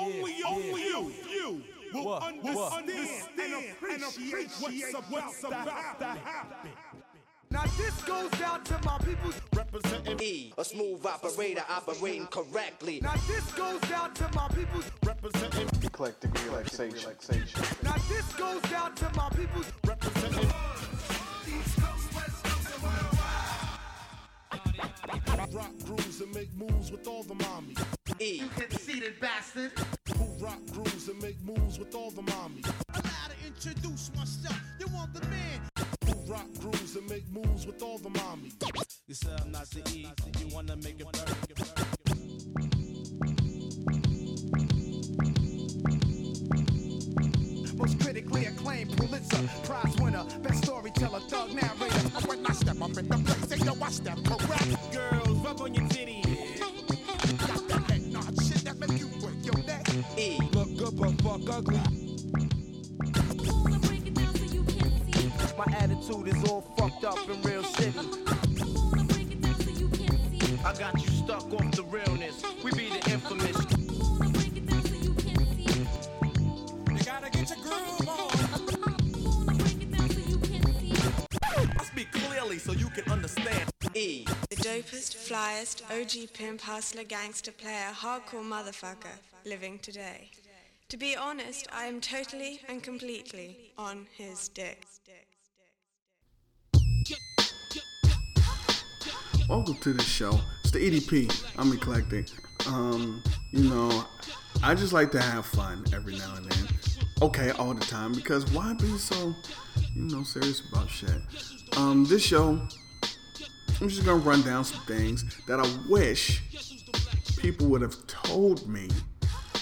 Only you, only you, you will what, understand, what? understand and appreciate, what's, about, what's about to happen. Now this goes out to my people representing E, a smooth operator operating correctly. Now this goes out to my people representing eclectic relaxation. relaxation. Now this goes out to my people representing Rock grooves and make moves with all the mommies. E. You conceited bastard. Who rock grooves and make moves with all the mommies. Allow to introduce myself. You want the man who rock grooves and make moves with all the mommies. You say I'm not the E, you wanna make it burn. Most critically acclaimed Pulitzer Prize winner, best storyteller, thug narrator. When I step up in the place, they know I step correct. Fuck ugly. My attitude is all fucked up in real city. I got you stuck off the realness. We be the infamous. So you can understand. E. The dopest, flyest, OG pimp, hustler, gangster player, hardcore motherfucker living today. To be honest, I am totally and completely on his dick. Welcome to the show. It's the EDP. I'm eclectic. Um, you know, I just like to have fun every now and then. Okay, all the time because why be so, you know, serious about shit? Um, this show, I'm just gonna run down some things that I wish people would have told me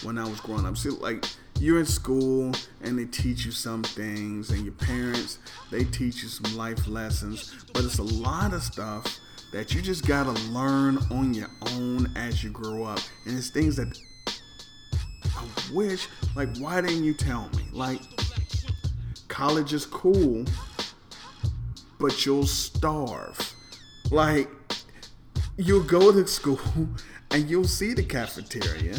when I was growing up. See, like you're in school and they teach you some things, and your parents they teach you some life lessons, but it's a lot of stuff that you just gotta learn on your own as you grow up, and it's things that I wish, like, why didn't you tell me? Like, college is cool, but you'll starve. Like, you'll go to school and you'll see the cafeteria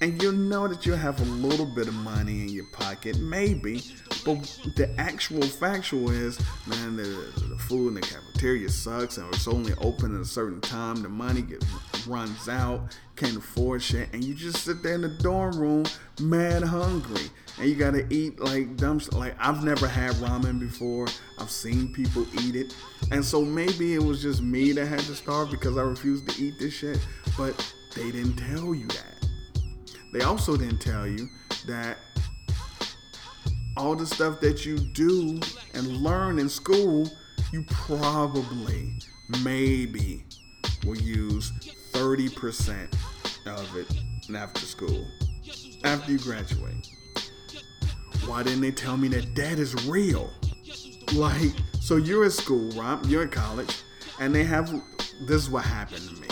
and you'll know that you'll have a little bit of money in your pocket, maybe. But the actual factual is, man, the, the food in the cafeteria sucks, and it's only open at a certain time. The money gets runs out, can't afford shit, and you just sit there in the dorm room, mad hungry, and you gotta eat like dumb. Like I've never had ramen before. I've seen people eat it, and so maybe it was just me that had to starve because I refused to eat this shit. But they didn't tell you that. They also didn't tell you that all the stuff that you do and learn in school, you probably, maybe, will use 30% of it after school, after you graduate. Why didn't they tell me that that is real? Like, so you're at school, right? You're at college, and they have this is what happened to me.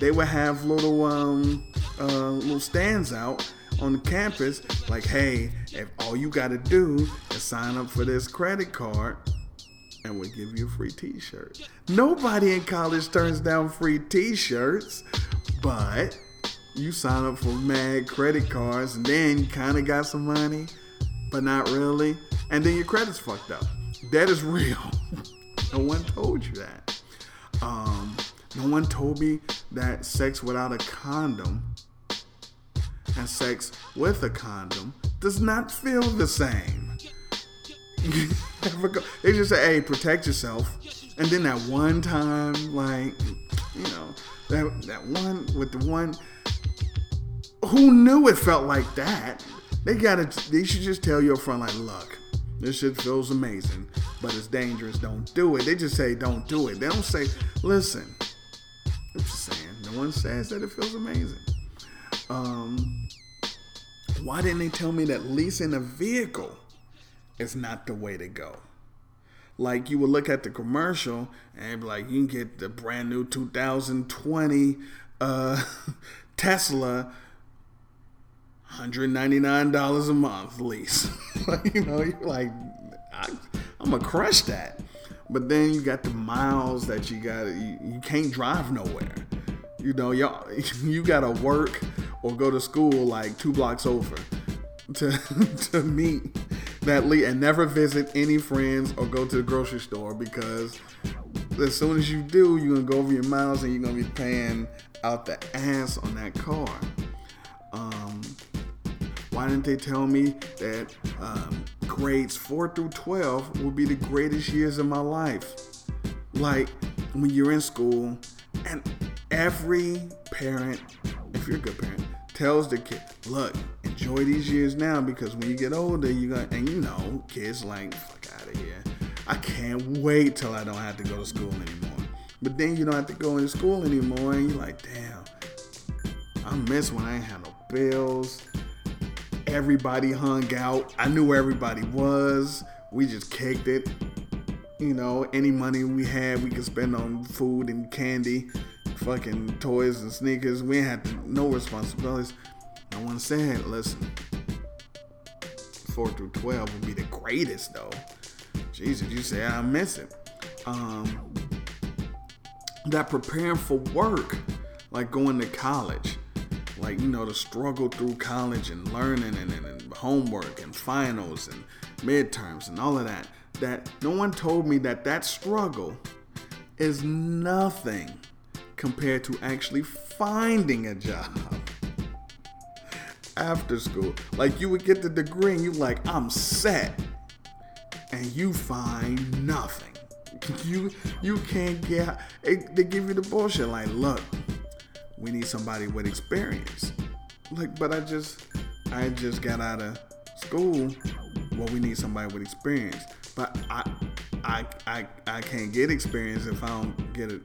They would have little um uh, little stands out on the campus, like, hey, if all you gotta do is sign up for this credit card, and we'll give you a free T-shirt. Nobody in college turns down free T-shirts, but you sign up for mad credit cards, and then you kind of got some money, but not really, and then your credit's fucked up. That is real. no one told you that. Um, no one told me that sex without a condom and sex with a condom does not feel the same. They just say, hey, protect yourself. And then that one time, like, you know, that, that one with the one, who knew it felt like that? They gotta, they should just tell your friend, like, look, this shit feels amazing, but it's dangerous. Don't do it. They just say, don't do it. They don't say, listen, I'm just saying, no one says that it feels amazing. Um, why didn't they tell me that leasing a vehicle is not the way to go? Like you would look at the commercial and be like, you can get the brand new 2020 uh, Tesla, $199 a month lease. you know, you're like, I, I'm gonna crush that. But then you got the miles that you got. You, you can't drive nowhere. You know, y'all, you gotta work or go to school like two blocks over to to meet that lead and never visit any friends or go to the grocery store because as soon as you do, you're gonna go over your miles and you're gonna be paying out the ass on that car. Um, why didn't they tell me that um, grades four through twelve would be the greatest years of my life? Like when you're in school, and every parent, if you're a good parent, tells the kid, "Look, enjoy these years now because when you get older, you're gonna." And you know, kids like, "Fuck out of here." I can't wait till I don't have to go to school anymore. But then you don't have to go into school anymore, and you're like, damn, I miss when I ain't had no bills. Everybody hung out. I knew where everybody was. We just kicked it. You know, any money we had, we could spend on food and candy, fucking toys and sneakers. We ain't had no responsibilities. No one said, listen, 4 through 12 would be the greatest though. Jesus, you say I miss it. Um, that preparing for work, like going to college, like you know, the struggle through college and learning and, and, and homework and finals and midterms and all of that. That no one told me that that struggle is nothing compared to actually finding a job after school. Like you would get the degree and you like, I'm set and you find nothing. You you can't get. They give you the bullshit like, look, we need somebody with experience. Like, but I just I just got out of school. Well, we need somebody with experience. But I I I I can't get experience if I don't get a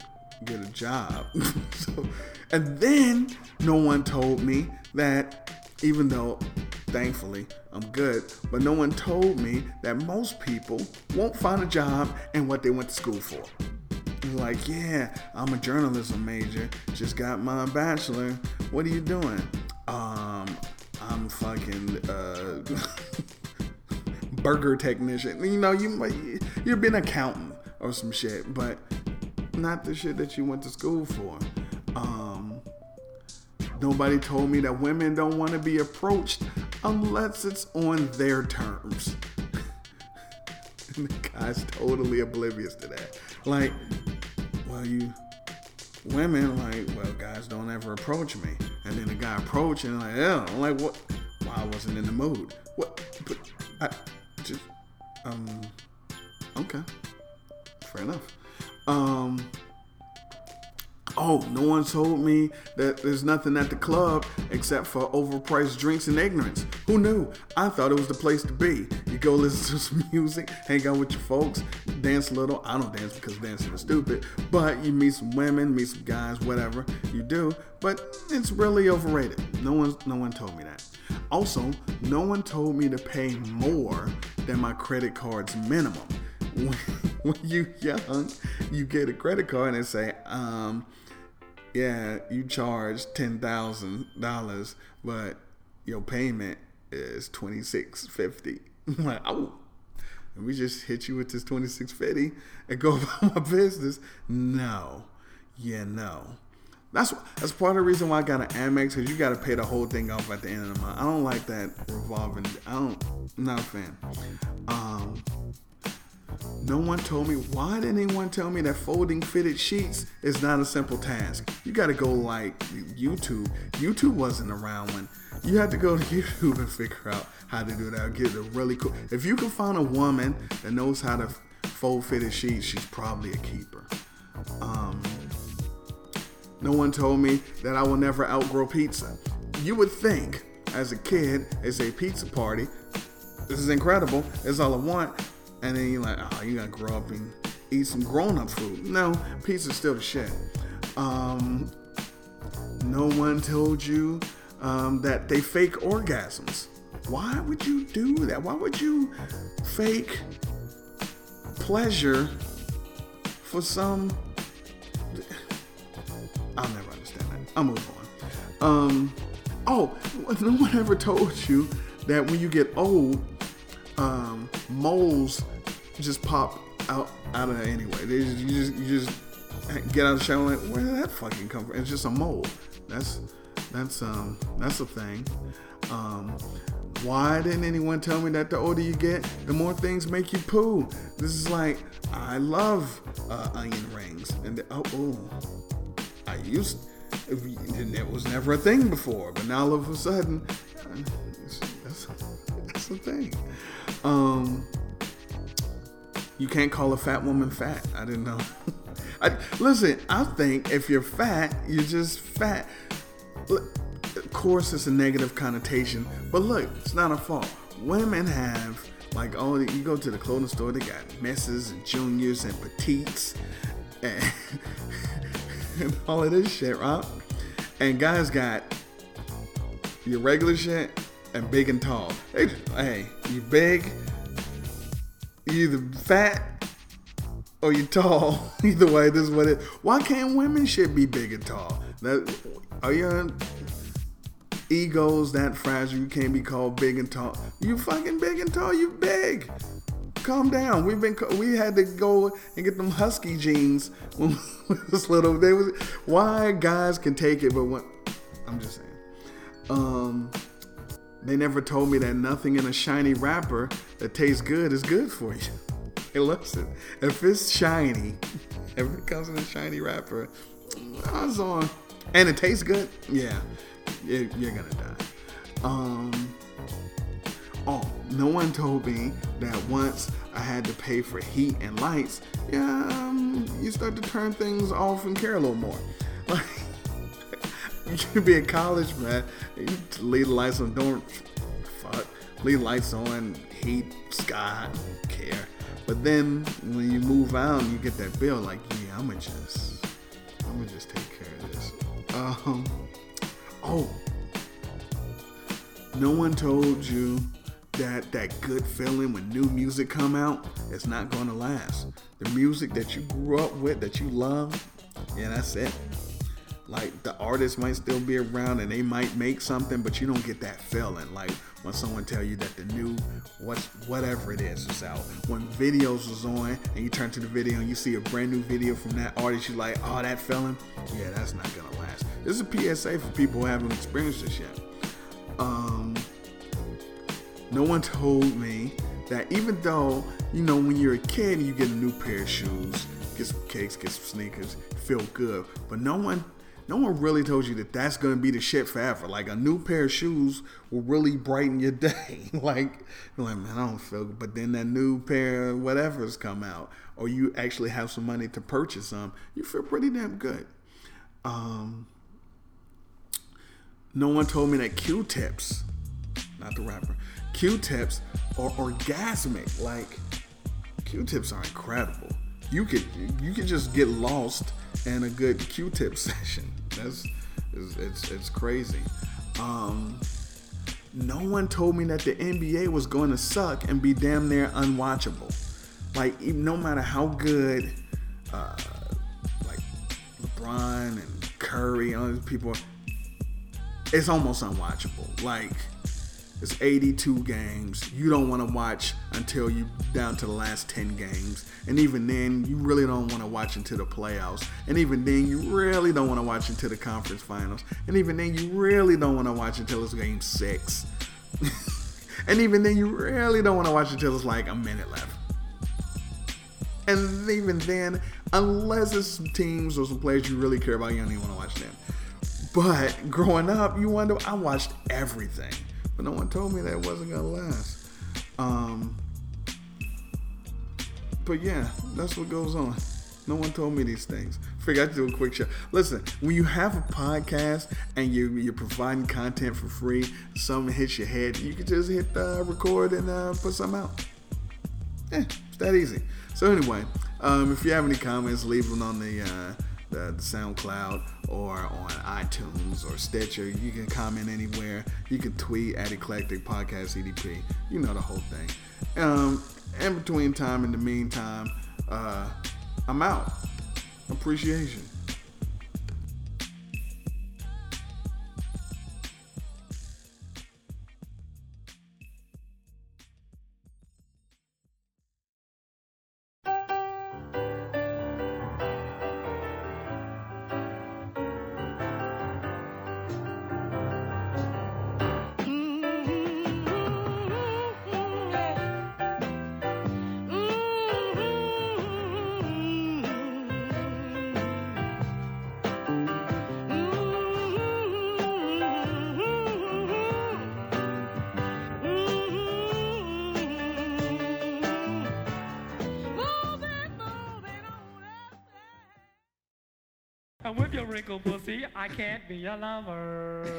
get a job. so, and then no one told me that even though thankfully I'm good, but no one told me that most people won't find a job in what they went to school for. Like, yeah, I'm a journalism major, just got my bachelor. What are you doing? Um, I'm fucking uh, burger technician. You know, you might you're being an accountant or some shit, but not the shit that you went to school for. Um, nobody told me that women don't want to be approached unless it's on their terms. and the guy's totally oblivious to that. Like, well, you women like, well, guys don't ever approach me, and then the guy approach and like, yeah, I'm like, what? Well, I wasn't in the mood. What? But I just, um, okay, fair enough. Um. Oh, no one told me that there's nothing at the club except for overpriced drinks and ignorance. Who knew? I thought it was the place to be. You go listen to some music, hang out with your folks, dance a little. I don't dance because dancing is stupid, but you meet some women, meet some guys, whatever you do. But it's really overrated. No one, no one told me that. Also, no one told me to pay more than my credit card's minimum. When, you young, you get a credit card and they say, um, yeah, you charge ten thousand dollars, but your payment is twenty six fifty. I'm like, oh, and we just hit you with this twenty six fifty and go about my business. No, yeah, no. That's that's part of the reason why I got an Amex because you got to pay the whole thing off at the end of the month. I don't like that revolving. I don't. Not a fan. Um, no one told me. Why didn't anyone tell me that folding fitted sheets is not a simple task? You got to go like YouTube. YouTube wasn't around when you had to go to YouTube and figure out how to do that. Get a really cool. If you can find a woman that knows how to fold fitted sheets, she's probably a keeper. Um, no one told me that I will never outgrow pizza. You would think, as a kid, it's a pizza party. This is incredible. It's all I want. And then you're like, oh, you gotta grow up and eat some grown-up food. No, pizza's still the shit. Um, no one told you um, that they fake orgasms. Why would you do that? Why would you fake pleasure for some? I'll never understand that. I'll move on. Um, oh, no one ever told you that when you get old, um, moles just pop out out of anyway. They just, you just you just get out of the shower like, where did that fucking come from? It's just a mole. That's That's um that's a thing. Um, why didn't anyone tell me that the older you get, the more things make you poo? This is like I love uh, onion rings, and the, oh, oh, I used it was never a thing before, but now all of a sudden, that's, that's a thing. Um, you can't call a fat woman fat. I didn't know. I, listen, I think if you're fat, you're just fat. Of course, it's a negative connotation, but look, it's not a fault. Women have like oh, you go to the clothing store, they got misses and juniors and petites and, and all of this shit, right? And guys got your regular shit and big and tall. Hey, hey you big, you either fat or you tall. Either way, this is what it. Why can't women shit be big and tall? That are your egos that fragile? You can't be called big and tall. You fucking big and tall. You big. Calm down. We've been we had to go and get them husky jeans when we was little. They was why guys can take it, but when I'm just saying. Um, they never told me that nothing in a shiny wrapper that tastes good is good for you. Hey, listen, if it's shiny, if it comes in a shiny wrapper, was on, and it tastes good, yeah, you're, you're gonna die. Um, oh, no one told me that once I had to pay for heat and lights, yeah, um, you start to turn things off and care a little more. You should be in college, man. You leave the lights on, don't fuck. Leave lights on, heat, sky, care. But then when you move out you get that bill, like, yeah, I'ma just, I'ma just take care of this. Um, oh, no one told you that that good feeling when new music come out, it's not gonna last. The music that you grew up with, that you love, yeah, that's it. Like the artist might still be around and they might make something, but you don't get that feeling. Like when someone tell you that the new what's whatever it is is out. When videos was on and you turn to the video and you see a brand new video from that artist, you're like, oh, that feeling, yeah, that's not gonna last. This is a PSA for people who haven't experienced this yet. Um, no one told me that even though you know when you're a kid you get a new pair of shoes, get some cakes, get some sneakers, feel good, but no one no one really told you that that's going to be the shit forever. Like a new pair of shoes will really brighten your day. like, like man, I don't feel good. But then that new pair of whatever's come out, or you actually have some money to purchase them, you feel pretty damn good. Um, no one told me that Q-tips, not the rapper, Q-tips are orgasmic. Like, Q-tips are incredible. You could you could just get lost in a good Q-tip session. That's it's it's, it's crazy. Um, no one told me that the NBA was going to suck and be damn near unwatchable. Like no matter how good, uh, like LeBron and Curry, all these people, it's almost unwatchable. Like it's 82 games. You don't want to watch until you down to the last 10 games. And even then, you really don't want to watch until the playoffs. And even then, you really don't want to watch until the conference finals. And even then, you really don't want to watch until it's game six. and even then, you really don't want to watch until it's like a minute left. And even then, unless it's some teams or some players you really care about, you don't even want to watch them. But growing up, you wonder, I watched everything but no one told me that wasn't gonna last. Um, but yeah, that's what goes on. No one told me these things. Figure I'd do a quick show. Listen, when you have a podcast and you, you're providing content for free, something hits your head, you can just hit uh, record and uh, put something out. Yeah, it's that easy. So anyway, um, if you have any comments, leave them on the uh, the, the SoundCloud or on iTunes or Stitcher. You can comment anywhere. You can tweet at Eclectic Podcast EDP. You know the whole thing. Um, in between time, in the meantime, uh, I'm out. Appreciation. With your wrinkled pussy, I can't be your lover.